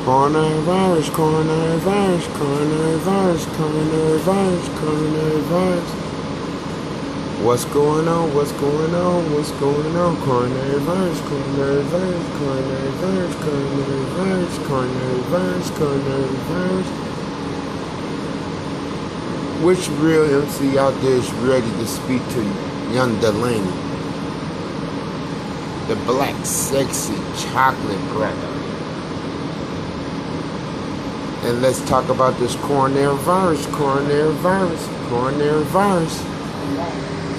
Coronavirus, coronavirus, coronavirus, coronavirus, coronavirus. What's going on? What's going on? What's going on? Coronavirus, coronavirus, coronavirus, coronavirus, coronavirus, coronavirus. Which real MC out there is ready to speak to young Delaney? The black, sexy chocolate brother. And let's talk about this coronavirus, coronavirus, coronavirus.